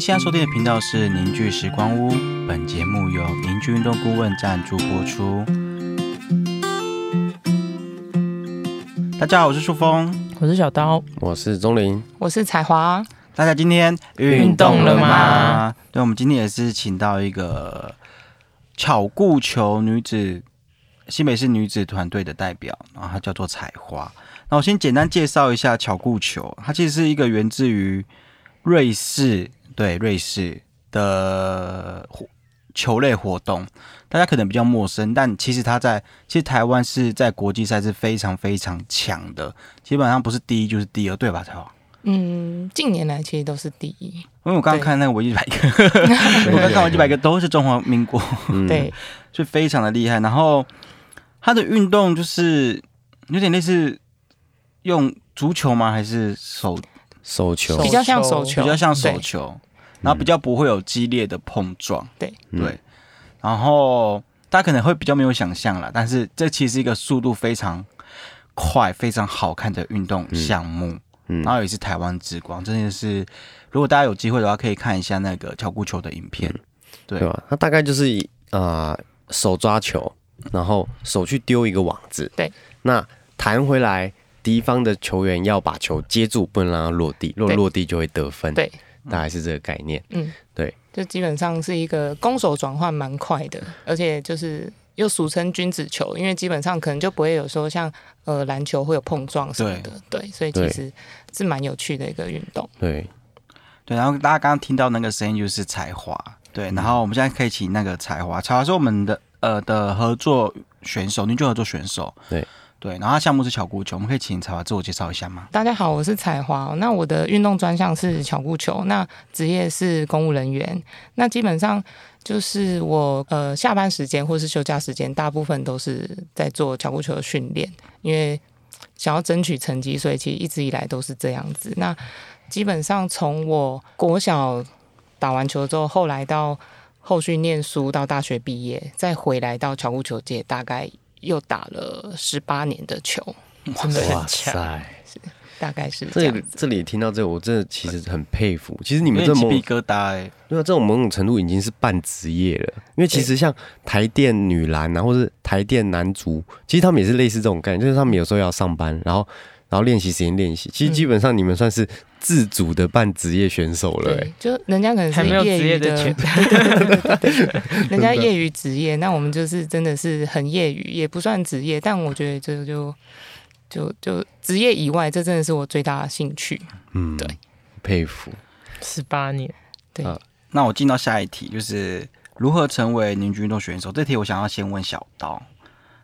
您现在收听的频道是凝聚时光屋，本节目由凝聚运动顾问赞助播出。大家好，我是树峰。我是小刀，我是钟林，我是彩华。大家今天运动了吗？对，我们今天也是请到一个巧固球女子新北市女子团队的代表，然后她叫做彩花。那我先简单介绍一下巧固球，它其实是一个源自于瑞士，对瑞士的球类活动。大家可能比较陌生，但其实他在其实台湾是在国际赛是非常非常强的，基本上不是第一就是第二，对吧？才华。嗯，近年来其实都是第一。因为我刚刚看那个维基百科，我刚看维基百科都是中华民国，对，所以非常的厉害。然后他的运动就是有点类似用足球吗？还是手手球？比较像手球，比较像手球，然后比较不会有激烈的碰撞。对对。然后大家可能会比较没有想象了，但是这其实是一个速度非常快、非常好看的运动项目。嗯，然后也是台湾之光，真的是，如果大家有机会的话，可以看一下那个巧固球的影片，对吧？它大概就是啊，手抓球，然后手去丢一个网子，对，那弹回来，敌方的球员要把球接住，不能让它落地，落落地就会得分，对，大概是这个概念，嗯，对。就基本上是一个攻守转换蛮快的，而且就是又俗称君子球，因为基本上可能就不会有说像呃篮球会有碰撞什么的，对，所以其实是蛮有趣的一个运动。对，对，然后大家刚刚听到那个声音就是才华，对，然后我们现在可以请那个才华，才华是我们的呃的合作选手，您就合作选手，对。对，然后项目是巧固球，我们可以请彩华自我介绍一下吗？大家好，我是彩华。那我的运动专项是巧固球，那职业是公务人员。那基本上就是我呃下班时间或是休假时间，大部分都是在做巧固球的训练，因为想要争取成绩，所以其实一直以来都是这样子。那基本上从我国小打完球之后，后来到后续念书，到大学毕业，再回来到巧固球界，大概。又打了十八年的球，真的很强，大概是这这里听到这，我真的其实很佩服。其实你们这么疙瘩哎，对啊这种某种程度已经是半职业了。因为其实像台电女篮啊，或是台电男足，其实他们也是类似这种概念，就是他们有时候要上班，然后然后练习时间练习。其实基本上你们算是。自主的半职业选手了，就人家可能是业余的，人家业余职业，那我们就是真的是很业余，也不算职业，但我觉得这就就就职业以外，这真的是我最大的兴趣。嗯，对，佩服，十八年，对。那我进到下一题，就是如何成为凝聚运动选手？这题我想要先问小刀，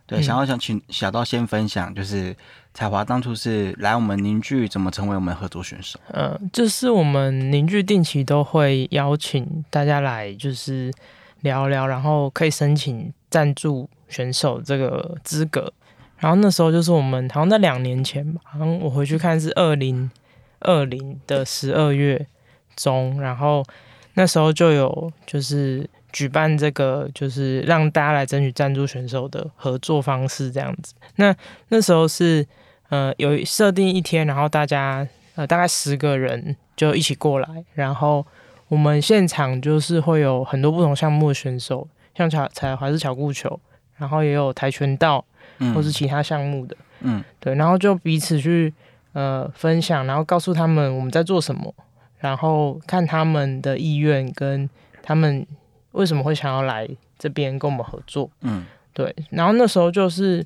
对，想要想请小刀先分享，就是。彩华当初是来我们凝聚，怎么成为我们合作选手？呃，就是我们凝聚定期都会邀请大家来，就是聊聊，然后可以申请赞助选手这个资格。然后那时候就是我们好像在两年前吧，好像我回去看是二零二零的十二月中，然后那时候就有就是举办这个，就是让大家来争取赞助选手的合作方式这样子。那那时候是。呃，有设定一天，然后大家呃大概十个人就一起过来，然后我们现场就是会有很多不同项目的选手，像彩彩还是巧固球，然后也有跆拳道，或是其他项目的，嗯，对，然后就彼此去呃分享，然后告诉他们我们在做什么，然后看他们的意愿跟他们为什么会想要来这边跟我们合作，嗯，对，然后那时候就是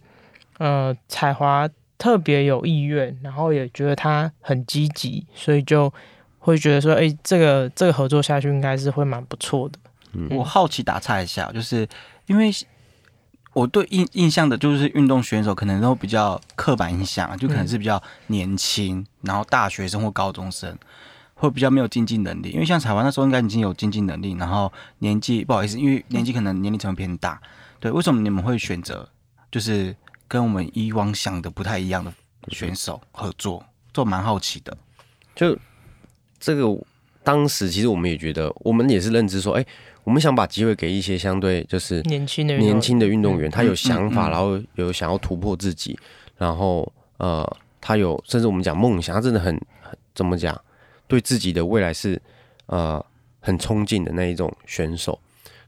呃彩华。特别有意愿，然后也觉得他很积极，所以就会觉得说，哎，这个这个合作下去应该是会蛮不错的。嗯我好奇打岔一下，就是因为我对印印象的就是运动选手可能都比较刻板印象，就可能是比较年轻，然后大学生或高中生会比较没有经济能力。因为像台湾那时候应该已经有经济能力，然后年纪不好意思，因为年纪可能年龄层偏大。对，为什么你们会选择就是？跟我们以往想的不太一样的选手合作，就蛮好奇的。就这个，当时其实我们也觉得，我们也是认知说，哎，我们想把机会给一些相对就是年轻的年轻的运动员，他有想法，然后有想要突破自己，然后呃，他有甚至我们讲梦想，他真的很怎么讲，对自己的未来是呃很憧憬的那一种选手。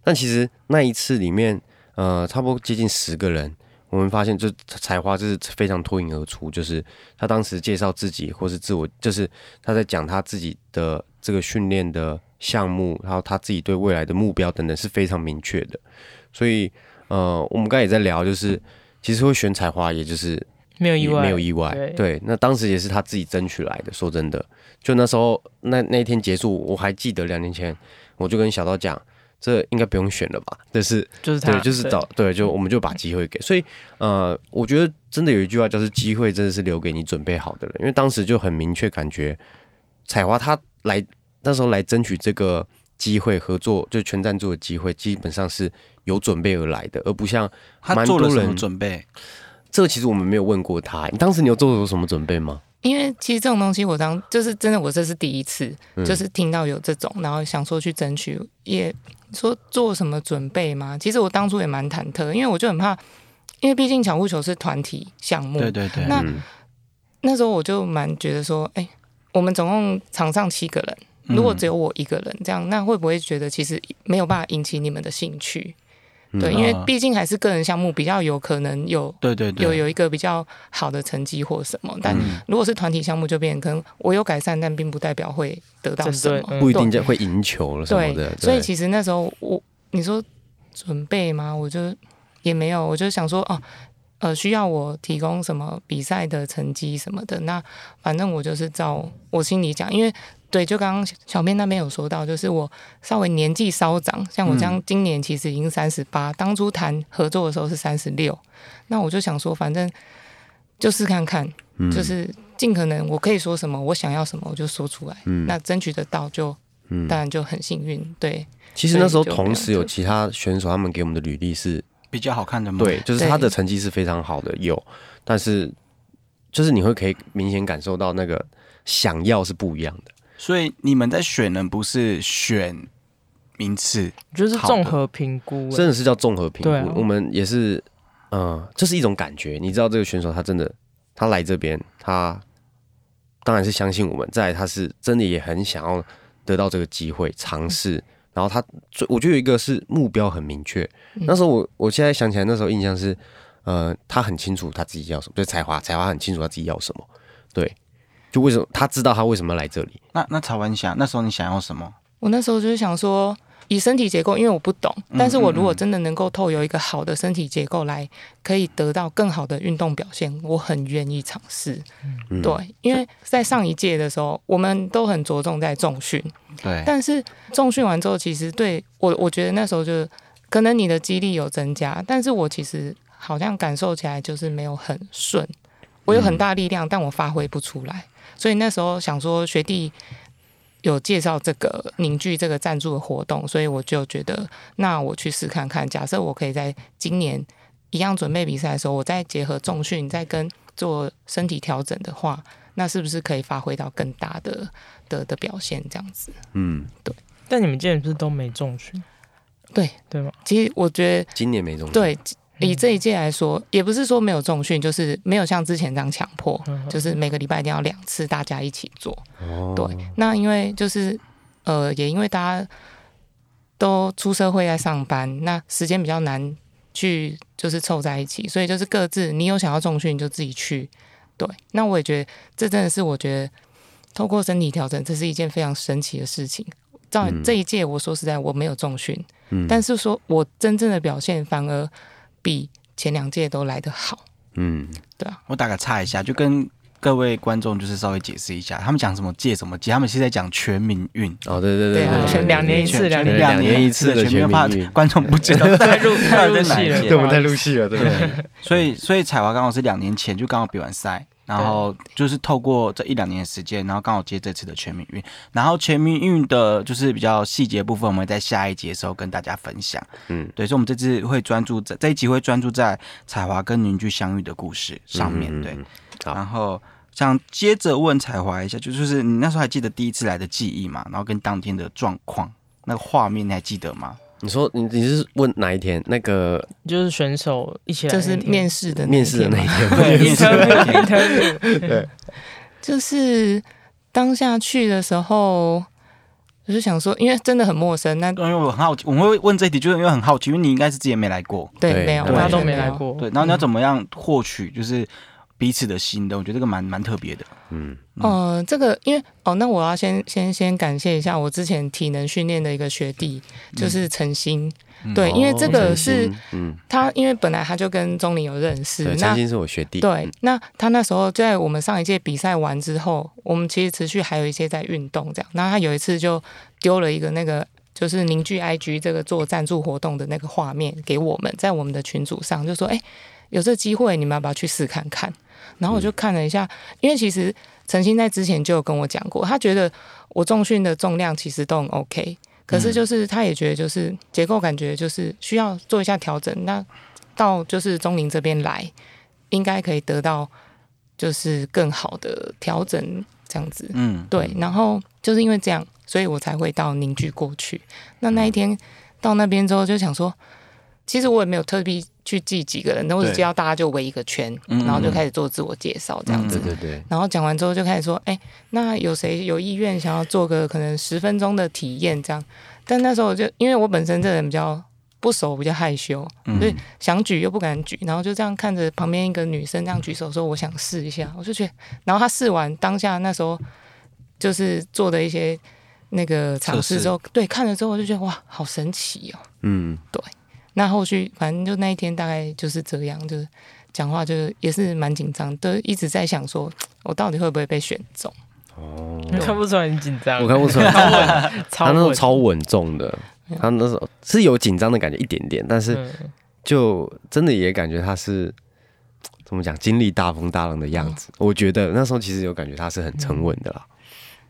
但其实那一次里面，呃，差不多接近十个人，我们发现就采花就是非常脱颖而出，就是他当时介绍自己或是自我，就是他在讲他自己的这个训练的项目，然后他自己对未来的目标等等是非常明确的。所以，呃，我们刚才也在聊，就是其实会选采花，也就是没有意外，没有意外。对对，那当时也是他自己争取来的。说真的，就那时候那那一天结束，我还记得两年前，我就跟小刀讲，这应该不用选了吧？这是就是他，对，就是找对，就我们就把机会给。所以，呃，我觉得真的有一句话就是机会真的是留给你准备好的人，因为当时就很明确感觉，彩花他来那时候来争取这个机会合作，就全赞助的机会，基本上是有准备而来的，而不像他蛮多人做了什么准备？这个其实我们没有问过他。你当时你有做有什么准备吗？因为其实这种东西，我当就是真的，我这是第一次，嗯就是听到有这种，然后想说去争取，也说做什么准备吗？其实我当初也蛮忐忑，因为我就很怕，因为毕竟巧固球是团体项目，对对对，那嗯那时候我就蛮觉得说，哎、我们总共场上七个人，嗯如果只有我一个人这样，那会不会觉得其实没有办法引起你们的兴趣？对，嗯因为啊毕竟还是个人项目，比较有可能有对对对，有有一个比较好的成绩或什么。但嗯如果是团体项目，就变成可能我有改善，但并不代表会得到什么。不一定就会赢球了什么对的。，所以其实那时候我你说准备吗？我就也没有，我就想说哦。呃，需要我提供什么比赛的成绩什么的？那反正我就是照我心里讲，因为对，就刚刚小编那边有说到，就是我稍微年纪稍长，像我这样，今年其实已经三十八，当初谈合作的时候是三十六，那我就想说，反正就试看看，嗯就是尽可能我可以说什么，我想要什么我就说出来，嗯那争取得到就嗯当然就很幸运，对。其实那时候同时有其他选手，他们给我们的履历是比较好看的吗？对，就是他的成绩是非常好的，有，但是就是你会可以明显感受到那个想要是不一样的。所以你们在选人不是选名次，就是综合评估，真的是叫综合评估。我们也是，嗯、这是一种感觉。你知道这个选手他真的，他来这边，他当然是相信我们，再来他是真的也很想要得到这个机会尝试。然后他最，我觉得有一个是目标很明确。嗯那时候我我现在想起来，那时候印象是，呃，他很清楚他自己要什么，就是才华，才华很清楚他自己要什么。对，就为什么他知道他为什么来这里。那那曹文想那时候你想要什么？我那时候就是想说，以身体结构，因为我不懂，嗯但是我如果真的能够透有一个好的身体结构来，可以得到更好的运动表现，我很愿意尝试。嗯，对，因为在上一届的时候，我们都很着重在重训，对，但是重训完之后，其实对我，我觉得那时候就是可能你的肌力有增加，但是我其实好像感受起来就是没有很顺。我有很大力量，但我发挥不出来，所以那时候想说学弟有介绍这个凝聚这个赞助的活动，所以我就觉得那我去试看看。假设我可以在今年一样准备比赛的时候，我再结合重训，再跟做身体调整的话，那是不是可以发挥到更大的的的表现？这样子。嗯，对但你们今年是不是都没重训？对对吗？其实我觉得，今年没中。，对，以这一届来说，也不是说没有重训，就是没有像之前这样强迫，嗯就是每个礼拜一定要两次，大家一起做。哦，对，那因为就是呃，也因为大家都出社会在上班，那时间比较难去就是凑在一起，所以就是各自你有想要重训就自己去。对，那我也觉得这真的是我觉得透过身体调整，这是一件非常神奇的事情。照嗯这一届，我说实在我没有重训，嗯但是说我真正的表现反而比前两届都来得好。嗯，我打个岔一下，就跟各位观众就是稍微解释一下，他们讲什么届什么届，他们是在讲全民运。哦，对对对啊对，全两年一次全两年两年一次的全民运，观众不知道在入太入在哪戏了，对，我们在入戏了？对，所以所以彩华刚好是两年前就刚好比完赛，然后就是透过这一两年的时间，然后刚好接这次的全民运，然后全民运的就是比较细节部分，我们会在下一节的时候跟大家分享。嗯，对，所以我们这次会专注在这一集会专注在彩华跟邻居相遇的故事上面。对，然后想接着问彩华一下，就就是你那时候还记得第一次来的记忆嘛？然后跟当天的状况，那个画面你还记得吗？你说你你是问哪一天？那个就是选手一起来就是面试的那一面试的那一天？对，面试的那天 interview，就是当下去的时候，我就想说，因为真的很陌生，那因为我很好奇，我会问这一题，就是因为很好奇，因为你应该是之前没来过，对对没有，对大家都。没来过，对，然后你要怎么样获取就是彼此的心的？我觉得这个蛮蛮特别的。嗯，呃，这个因为哦，那我要先先先感谢一下我之前体能训练的一个学弟，就是陈鑫。对，因为这个哦是嗯，他，因为本来他就跟钟林有认识对，，那陈星是我学弟，对，那他那时候在我们上一届比赛完之后，我们其实持续还有一些在运动这样。那他有一次就丢了一个那个就是凝聚 IG 这个做赞助活动的那个画面给我们，在我们的群组上就说：“哎、有这机会，你们要不要去试看看？”然后我就看了一下，因为其实陈鑫在之前就有跟我讲过，他觉得我重训的重量其实都很 OK，可是就是他也觉得就是结构感觉就是需要做一下调整。那到就是钟林这边来，应该可以得到就是更好的调整，这样子。嗯，对，然后就是因为这样，所以我才会到凝聚过去。那那一天到那边之后，就想说，其实我也没有特地去记几个人，那我只对。知道大家就围一个圈，嗯然后就开始做自我介绍这样子。对对对，然后讲完之后就开始说，哎，那有谁有意愿想要做个可能十分钟的体验这样？但那时候我就因为我本身这人比较不熟，比较害羞，嗯。所以想举又不敢举，然后就这样看着旁边一个女生这样举手说我想试一下，我就觉得，然后她试完当下那时候就是做的一些那个尝试之后，对看了之后我就觉得哇，好神奇哦。嗯，那后续反正就那一天大概就是这样，就是讲话就是也是蛮紧张，都一直在想说我到底会不会被选中。哦，看不出来很紧张，我看不出来，超稳，他那时候超稳，重的，他那时候是有紧张的感觉一点点，但是嗯。就真的也感觉他是怎么讲，经历大风大浪的样子。我觉得那时候其实有感觉他是很沉稳的啦。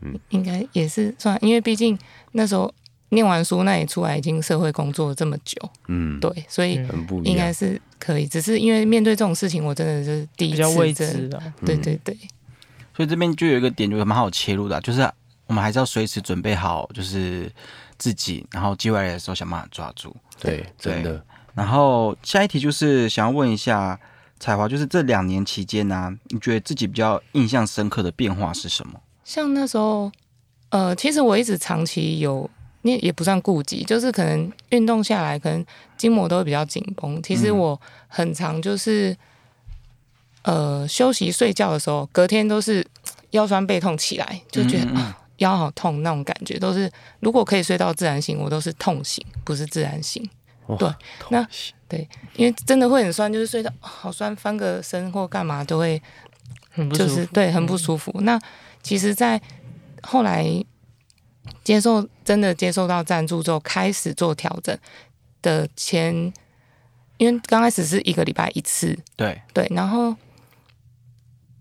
嗯。应该也是算，因为毕竟那时候念完书，那你出来已经社会工作了这么久，嗯，对，所以。应该是可以。只是因为面对这种事情，我真的是第一次比较未知的，对对对，所以这边就有一个点，就是蛮好切入的啊、就是我们还是要随时准备好，就是自己，然后机会来的时候想办法抓住。对，真的。然后下一题就是想要问一下彩华，就是这两年期间呢、你觉得自己比较印象深刻的变化是什么？像那时候，呃，其实我一直长期有。也也不算顾忌，就是可能运动下来，可能筋膜都会比较紧绷。其实嗯我很常就是，呃，休息睡觉的时候，隔天都是腰酸背痛起来，就觉得、啊腰好痛那种感觉，都是如果可以睡到自然醒，我都是痛醒，不是自然醒。哇对那对因为真的会很酸，就是睡到、啊好酸，翻个身或干嘛都会很不舒服。就是对很不舒服。那其实，在后来接受真的接受到赞助之后，开始做调整的前，因为刚开始是一个礼拜一次，对，对，然后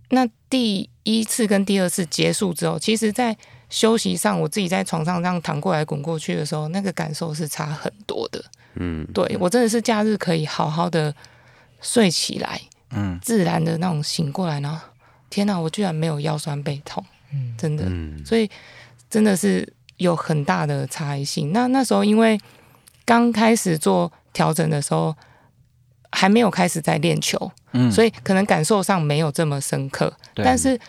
那第一次跟第二次结束之后，其实，在休息上，我自己在床上这样躺过来滚过去的时候，那个感受是差很多的。嗯，对我真的是假日可以好好的睡起来，嗯，自然的那种醒过来，然后天哪，我居然没有腰酸背痛，嗯。真的，嗯，所以真的是有很大的差异性。那那时候因为刚开始做调整的时候，还没有开始在练球，嗯，所以以可能感受上没有这么深刻。但是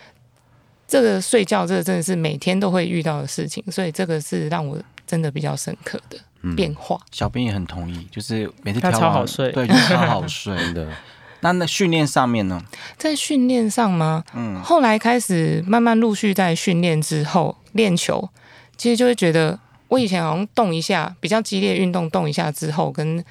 这个睡觉，这个真的是每天都会遇到的事情，所以这个是让我真的比较深刻的嗯变化。小编也很同意，就是每次他调好睡对，就超好睡。的，那那训练上面呢？在训练上吗？嗯，后来开始慢慢陆续在训练之后练球，其实就会觉得我以前好像动一下比较激烈运动动一下之后，跟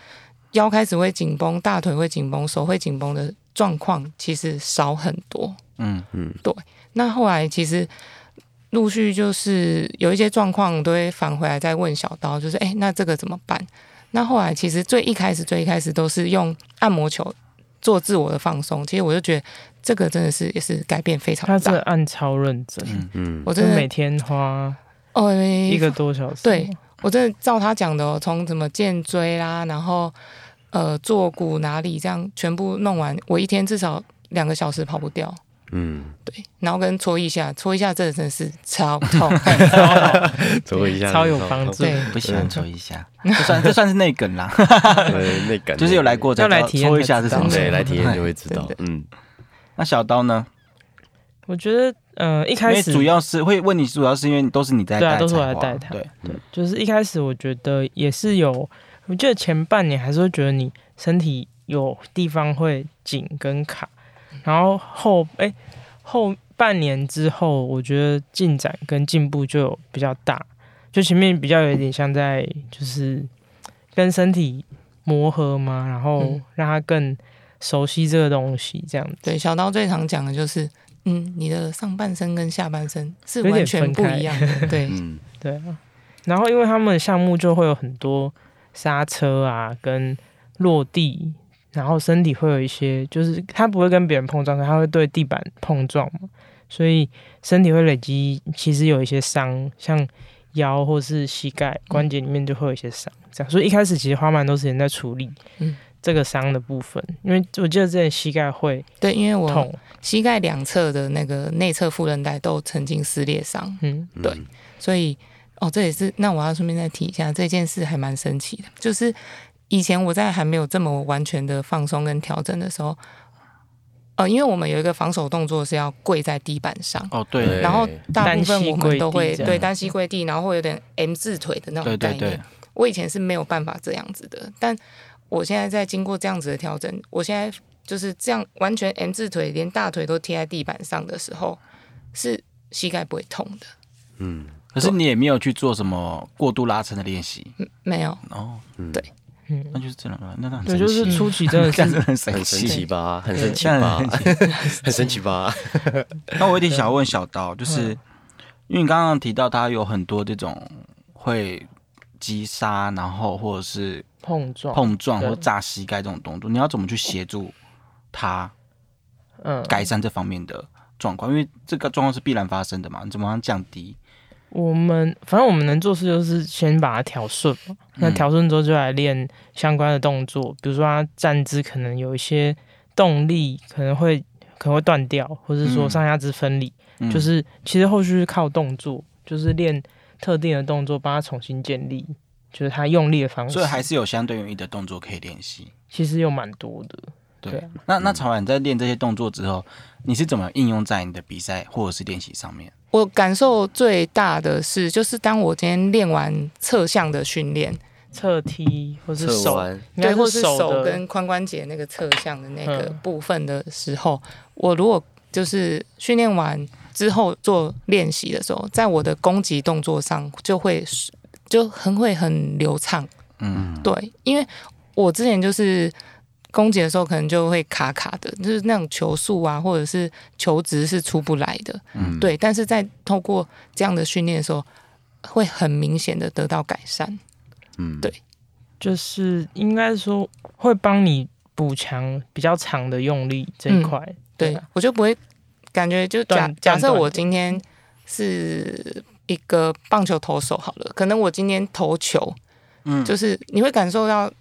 腰开始会紧绷、大腿会紧绷、手会紧绷的状况，其实少很多。嗯嗯，对那后来其实陆续就是有一些状况都会返回来再问小刀，就是哎、诶那这个怎么办？那后来其实最一开始最一开始都是用按摩球做自我的放松，其实我就觉得这个真的是也是改变非常大他这。按超认真，嗯嗯，我真的每天花哦，一个多小时。对我真的照他讲的哦，从什么肩椎啦，然后呃坐骨哪里这样全部弄完，我一天至少两个小时跑不掉。嗯，对，然后跟搓一下，搓一下，这真的是超痛。搓一下，超有帮助。对，不喜欢搓一下，这算这算是内梗啦，对，那感就是有来过才知道要来体验搓一下是什么。对，来体验就会知道，嗯，那小刀呢？我觉得呃，一开始主要是会问你，主要是因为都是你在带对啊都是我在带他。对，对，就是一开始我觉得也是有，我记得前半年还是会觉得你身体有地方会紧跟卡，然后后哎、后半年之后，我觉得进展跟进步就有比较大，就前面比较有一点像在就是跟身体磨合嘛，然后嗯。让它更熟悉这个东西，这样子。对，小刀最常讲的就是，嗯，你的上半身跟下半身是完全不一样的。对，嗯，对啊，然后因为他们的项目就会有很多刹车啊，跟落地，然后身体会有一些，就是它不会跟别人碰撞，可它会对地板碰撞嘛，所以身体会累积，其实有一些伤，像腰或是膝盖关节里面就会有一些伤，这样，所以一开始其实花蛮多时间在处理嗯这个伤的部分，因为我记得之前膝盖会对，因为我痛，膝盖两侧的那个内侧副韧带都曾经撕裂伤，嗯，对嗯。所以哦，这也是那我要顺便再提一下，这件事还蛮神奇的，就是以前我在还没有这么完全的放松跟调整的时候，呃，因为我们有一个防守动作是要跪在地板上。哦对对然后大部分我们都会对单膝跪地，然后会有点 M 字腿的那种对对概念。对，我以前是没有办法这样子的，但我现在在经过这样子的调整，我现在就是这样完全 M 字腿，连大腿都贴在地板上的时候，是膝盖不会痛的。嗯，可是你也没有去做什么过度拉伸的练习没有，哦，嗯那就是这样了，那那很对，就是初期真的是这样子很神很神奇奇。吧？很神奇吧？很神奇吧？那我有点想问小刀，就是因为你刚刚提到他有很多这种会击杀，然后或者是碰撞，碰撞对或炸膝盖这种动作，你要怎么去协助他嗯，改善这方面的状况？因为这个状况是必然发生的嘛，你怎么样降低？我们反正我们能做事就是先把它调顺嘛，那嗯调顺之后就来练相关的动作，比如说他站姿可能有一些动力可能会可能会断掉，或是说嗯。上下肢分离，嗯。就是其实后续是靠动作，就是练特定的动作帮他重新建立，就是他用力的方式，所以还是有相对容易的动作可以练习。其实有蛮多的，对，那那曹婉在练这些动作之后，你是怎么应用在你的比赛或者是练习上面？我感受最大的是，就是当我今天练完侧向的训练，侧踢或是手，对，或是手跟髋关节那个侧向的那个嗯部分的时候，我如果就是训练完之后做练习的时候，在我的攻击动作上就会就很会很流畅。嗯，对，因为我之前就是攻击的时候，可能就会卡卡的，就是那种球速啊，或者是球值是出不来的。嗯对，但是在透过这样的训练的时候，会很明显的得到改善。嗯，对就是应该说会帮你补强比较长的用力这一块，对啊我就不会感觉就假假设我今天是一个棒球投手好了，可能我今天投球，嗯就是你会感受到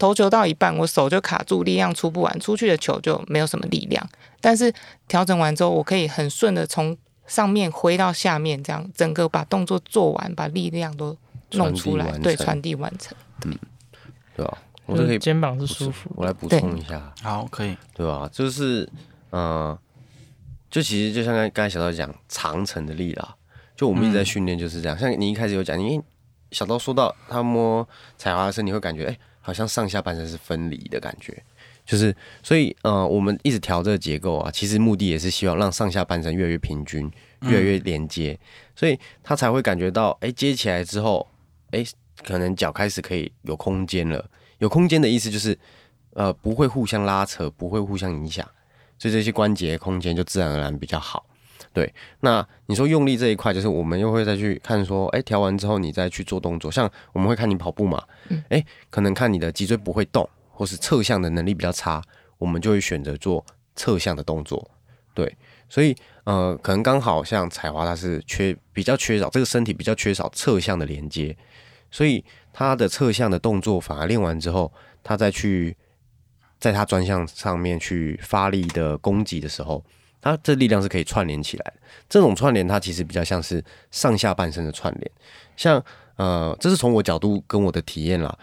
投球到一半，我手就卡住，力量出不完，出去的球就没有什么力量。但是调整完之后，我可以很顺的从上面挥到下面，这样整个把动作做完，把力量都弄出来对，传递完成。嗯对啊？我就这可以肩膀是舒服。我来补充一下，好，可以。对吧？就是，呃，就其实就像刚刚才小刀讲长程的力啦，就我们一直在训练就是这样。像你一开始有讲，因为小刀说到他摸彩华的身体会感觉，哎、好像上下半身是分离的感觉。就是，所以呃，我们一直调这个结构啊，其实目的也是希望让上下半身越来越平均，越来越连接，所以他才会感觉到，哎、接起来之后，哎、可能脚开始可以有空间了。有空间的意思就是，呃，不会互相拉扯，不会互相影响，所以这些关节空间就自然而然比较好。对，那你说用力这一块，就是我们又会再去看说，哎、调完之后你再去做动作，像我们会看你跑步嘛，哎、可能看你的脊椎不会动，或是侧向的能力比较差，我们就会选择做侧向的动作。对，所以呃，可能刚好像彩华它是缺比较缺少这个身体比较缺少侧向的连接，所以他的侧向的动作反而练完之后，他再去在他专项上面去发力的攻击的时候，他这力量是可以串联起来的。这种串联它其实比较像是上下半身的串联，像呃，这是从我角度跟我的体验啦。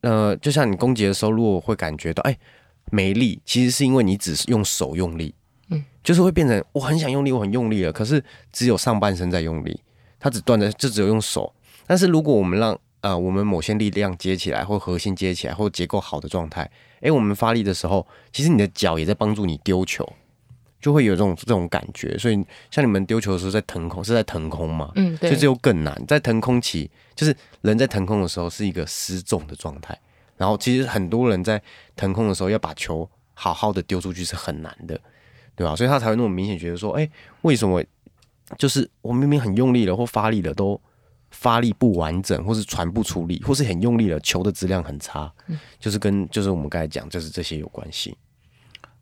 呃，就像你攻击的时候，如果会感觉到哎没力，其实是因为你只是用手用力，嗯，就是会变成我很想用力，我很用力了，可是只有上半身在用力，它只断在就只有用手。但是如果我们让呃我们某些力量接起来，或核心接起来，或结构好的状态，哎，我们发力的时候，其实你的脚也在帮助你丢球，就会有这种这种感觉。所以像你们丢球的时候在腾空，是在腾空嘛？嗯，对所以，这又更难。在腾空期，就是人在腾空的时候是一个失重的状态，然后其实很多人在腾空的时候要把球好好的丢出去是很难的，对吧？所以他才会那么明显觉得说，哎、为什么就是我明明很用力了或发力了都发力不完整，或是传不出力，或是很用力了，球的质量很差，嗯就是跟就是我们刚才讲，就是这些有关系。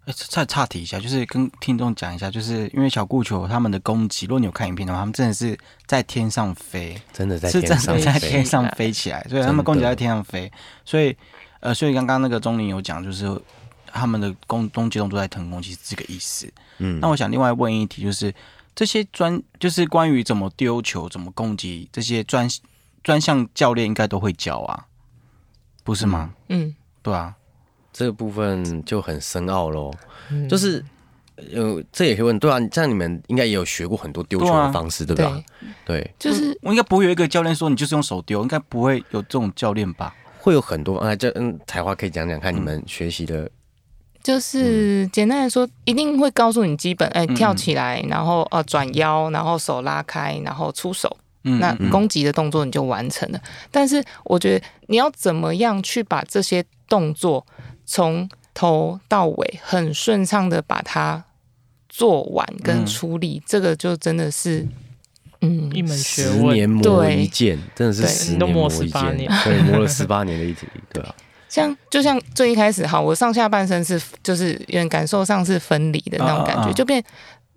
哎，再岔题一下，就是跟听众讲一下，就是因为小顾球他们的攻击，如果你有看影片的话，他们真的是在天上飞，真的在是真的在天上飞天上飞起来，所以他们攻击在天上飞，所以呃，所以刚刚那个钟林有讲，就是他们的攻攻击动作在腾空，其实这个意思。嗯那我想另外问一题，就是这些专就是关于怎么丢球、怎么攻击这些专专项教练应该都会教啊，不是吗？嗯，对啊，这个部分就很深奥喽。嗯。就是呃，这也可以问，对啊，这样你们应该也有学过很多丢球的方式，对吧？对，对，就是我应该不会有一个教练说你就是用手丢，应该不会有这种教练吧？会有很多啊，这嗯，彩花可以讲讲看你们学习的，就是简单来说，一定会告诉你基本，哎、嗯。跳起来，然后呃转腰，然后手拉开，然后出手，嗯，那嗯。攻击的动作你就完成了。但是我觉得你要怎么样去把这些动作从头到尾很顺畅的把它做完跟嗯。处理，这个就真的是，嗯，一门学十问，年磨对。一剑，真的是十年磨一18剑年，对，磨了十八年的一体，对啊，像就像最一开始，哈，我上下半身是就是有点感受上是分离的那种感觉，啊啊啊。就变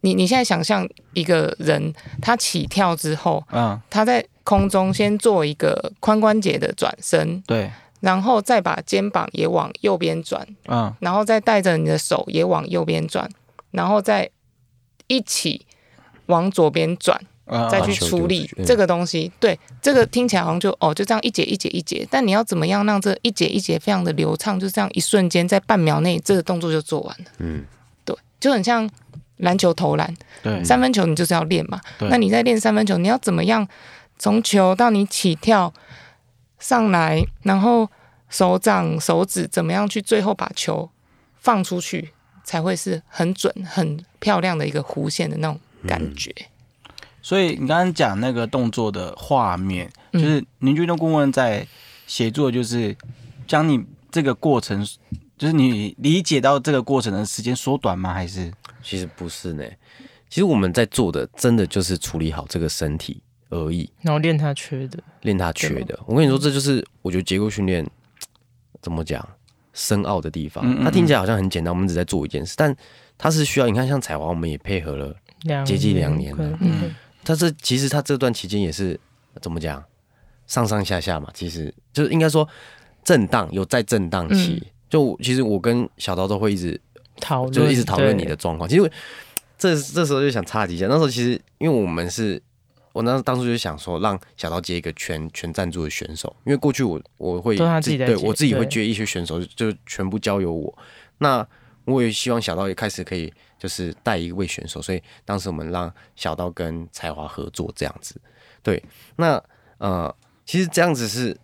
你你现在想象一个人他起跳之后，嗯，他在空中先做一个髋关节的转身，对，然后再把肩膀也往右边转，嗯然后再带着你的手也往右边转，然后再一起往左边转，嗯，再去处理丢出力嗯这个东西。对，这个听起来好像就哦，就这样一节一节一节，但你要怎么样让这一节一节非常的流畅，就这样一瞬间在半秒内这个动作就做完了。嗯，对，就很像篮球投篮，对，三分球你就是要练嘛。那你在练三分球，你要怎么样从球到你起跳上来，然后手掌手指怎么样去最后把球放出去，才会是很准、很漂亮的一个弧线的那种感觉。所以你刚刚讲那个动作的画面，嗯就是凝聚运动顾问在协助，就是将你这个过程，就是你理解到这个过程的时间缩短吗？还是其实不是呢，其实我们在做的真的就是处理好这个身体而已，然后练他缺的，练他缺的。我跟你说，这就是我觉得结构训练 怎么讲深奥的地方嗯嗯。它听起来好像很简单，我们只在做一件事，但它是需要你看，像彩华，我们也配合了。接近两年了嗯他这其实他这段期间也是怎么讲，上上下下嘛，其实就是应该说震荡，有在震荡期。就其实我跟小刀都会一直讨论，就一直讨论你的状况。其实这这时候就想插题一下，那时候其实因为我们是，我那当初就想说让小刀接一个全全赞助的选手，因为过去我我会对我自己会接一些选手，就就全部交由我。那我也希望小刀也开始可以就是带一位选手，所以当时我们让小刀跟才华合作这样子。对，那呃，其实这样子是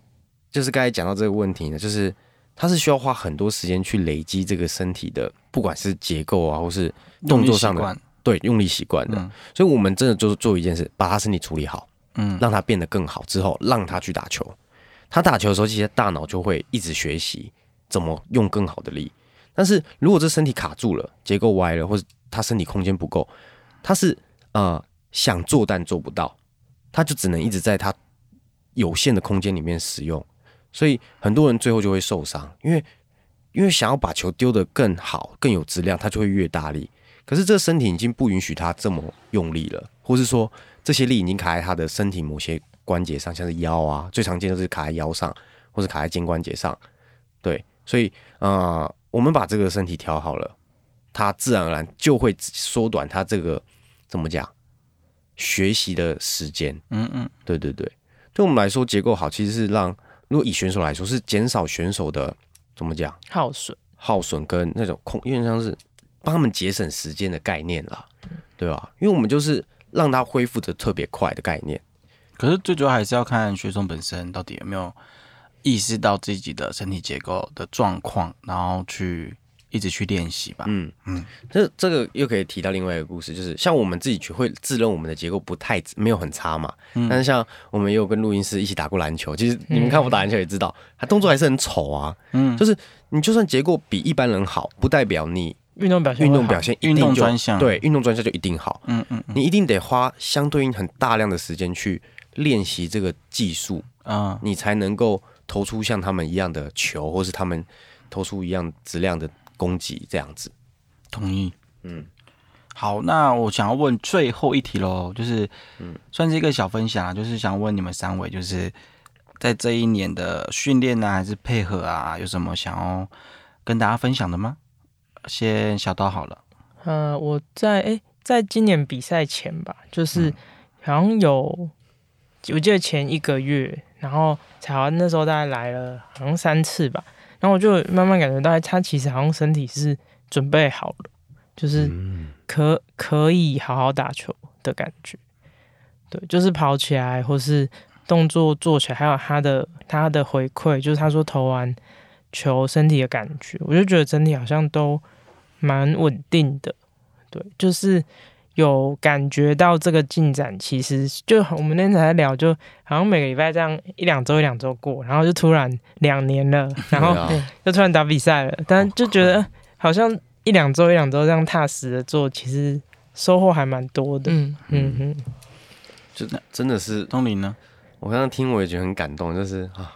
就是刚才讲到这个问题呢，就是他是需要花很多时间去累积这个身体的，不管是结构啊，或是动作上的对用力习惯的。嗯所以我们真的就是做一件事，把他身体处理好，嗯让他变得更好之后，让他去打球。他打球的时候，其实大脑就会一直学习怎么用更好的力。但是如果这身体卡住了，结构歪了，或者他身体空间不够，他是呃想做但做不到，他就只能一直在他有限的空间里面使用。所以很多人最后就会受伤，因为因为想要把球丢得更好、更有质量，他就会越大力。可是这个身体已经不允许他这么用力了，或是说这些力已经卡在他的身体某些关节上，像是腰啊，最常见就是卡在腰上，或是卡在肩关节上。对，所以呃，我们把这个身体调好了，它自然而然就会缩短它这个怎么讲学习的时间。嗯嗯对对对，对我们来说结构好，其实是让如果以选手来说，是减少选手的怎么讲耗损，耗损跟那种空，有点像是帮他们节省时间的概念啦，对吧？因为我们就是让他恢复的特别快的概念。可是最主要还是要看学生本身到底有没有意识到自己的身体结构的状况，然后去一直去练习吧。嗯嗯嗯，这这个又可以提到另外一个故事，就是像我们自己会自认我们的结构不太没有很差嘛，但是像我们也有跟录音师一起打过篮球，其实你们看我打篮球也知道，他动作还是很丑啊。嗯，就是你就算结构比一般人好，不代表你运动表现运动表现运动专项对运动专项就一定好。嗯嗯嗯你一定得花相对应很大量的时间去练习这个技术，啊，你才能够投出像他们一样的球，或是他们投出一样质量的攻击这样子。同意。嗯，好，那我想要问最后一题喽，就是，算是一个小分享啊，就是想问你们三位，就是在这一年的训练呢，还是配合啊，有什么想要跟大家分享的吗？先小刀好了。呃，我在诶，在今年比赛前吧，就是好像有，我记得前一个月，然后彩华那时候大概来了好像三次吧，然后我就慢慢感觉到他其实好像身体是准备好了，就是可可以好好打球的感觉。对，就是跑起来或是动作做起来，还有他的他的回馈，就是他说投完球身体的感觉，我就觉得整体好像都蛮稳定的。对，就是有感觉到这个进展，其实就我们那天才在聊，就好像每个礼拜这样一两周一两周过，然后就突然两年了，然后就突然打比赛了，但就觉得好像一两周一两周这样踏实的做，其实收获还蛮多的。嗯，嗯嗯，就真的是东林呢？我刚刚听我也觉得很感动，就是啊，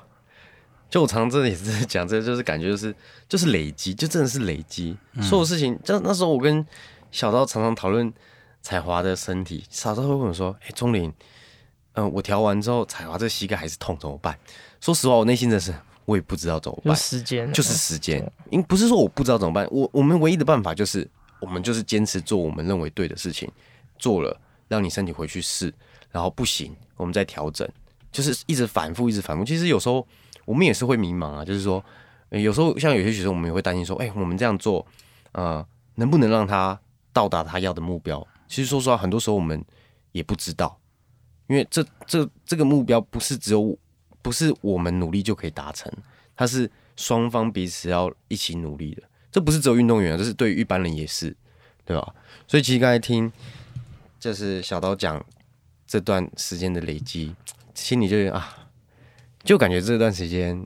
就我常常真的也是在 讲，这就是感觉就是就是累积，就真的是累积，所有事情。就那时候我跟小刀常常讨论彩华的身体，小刀会问我说：“哎、钟林，嗯、我调完之后，彩华这膝盖还是痛，怎么办？”说实话，我内心真的是我也不知道怎么就办，时间就是时间。因不是说我不知道怎么办，我我们唯一的办法就是我们就是坚持做我们认为对的事情，做了让你身体回去试，然后不行我们再调整，就是一直反复，一直反复。其实有时候我们也是会迷茫啊，就是说、有时候像有些学生，我们也会担心说，哎、我们这样做，呃，能不能让他到达他要的目标？其实说实话，很多时候我们也不知道，因为这这这个目标不是只有不是我们努力就可以达成，它是双方彼此要一起努力的。这不是只有运动员，这是对于一般人也是，对吧？所以其实刚才听就是小刀讲这段时间的累积，心里就啊，就感觉这段时间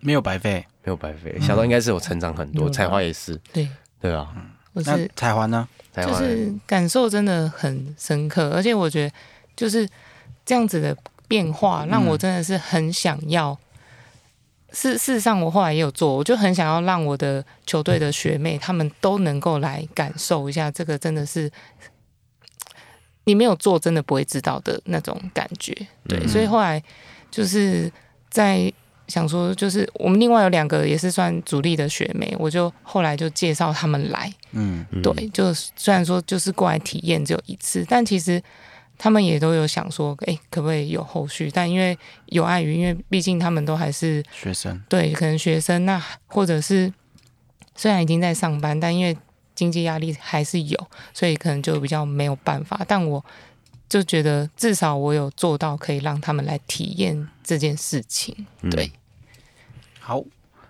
没有白费。没有白费。小刀应该是有成长很多，有啦彩花也是，对，对啊？那我是彩华呢？就是感受真的很深刻，而且我觉得就是这样子的变化，让我真的是很想要。事事实上，我后来也有做，我就很想要让我的球队的学妹他们都能够来感受一下，这个真的是你没有做，真的不会知道的那种感觉。对，嗯所以后来就是在想说，就是我们另外有两个也是算主力的学妹，我就后来就介绍他们来。嗯，嗯对，就虽然说就是过来体验只有一次，但其实他们也都有想说，哎、可不可以有后续？但因为有碍于，因为毕竟他们都还是学生。对，可能学生那或者是虽然已经在上班，但因为经济压力还是有，所以可能就比较没有办法。但我就觉得至少我有做到可以让他们来体验这件事情。嗯。对，好，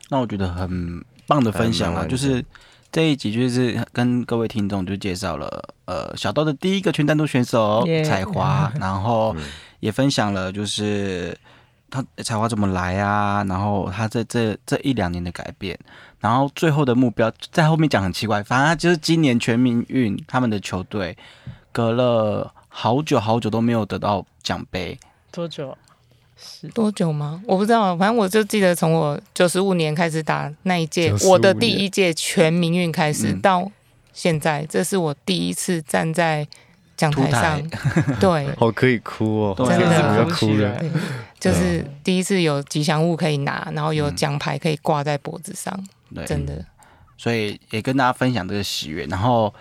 那我觉得很棒的分享啊，还蛮完就是这一集就是跟各位听众就介绍了呃小豆的第一个全单独选手耶彩华，然后嗯。也分享了就是他彩华怎么来啊，然后他这这这一两年的改变，然后最后的目标在后面讲很奇怪，反正他就是今年全民运他们的球队隔了好久好久都没有得到奖杯，多久？是多久吗？我不知道，反正我就记得从我九十五年开始打那一届，我的第一届全民运开始、嗯。到现在，这是我第一次站在讲台上，对，好可以哭哦，啊。真的是不要哭哭了就是第一次有吉祥物可以拿，然后有奖牌可以挂在脖子上，对，真的，所以也跟大家分享这个喜悦。然后，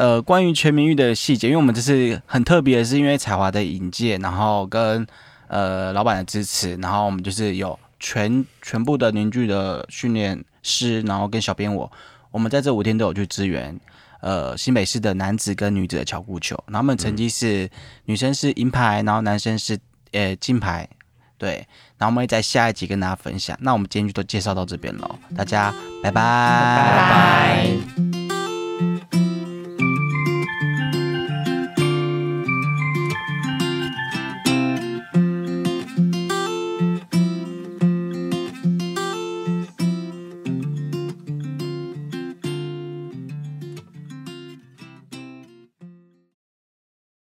呃，关于全民玉的细节，因为我们这次很特别是，因为彩华的引荐，然后跟呃老板的支持，然后我们就是有全全部的凝聚的训练师，然后跟小编我，我们在这五天都有去支援，呃，新北市的男子跟女子的巧固球，然后他们成绩是、女生是银牌，然后男生是呃金牌，对，然后我们会在下一集跟大家分享。那我们今天就都介绍到这边喽，大家拜，拜拜。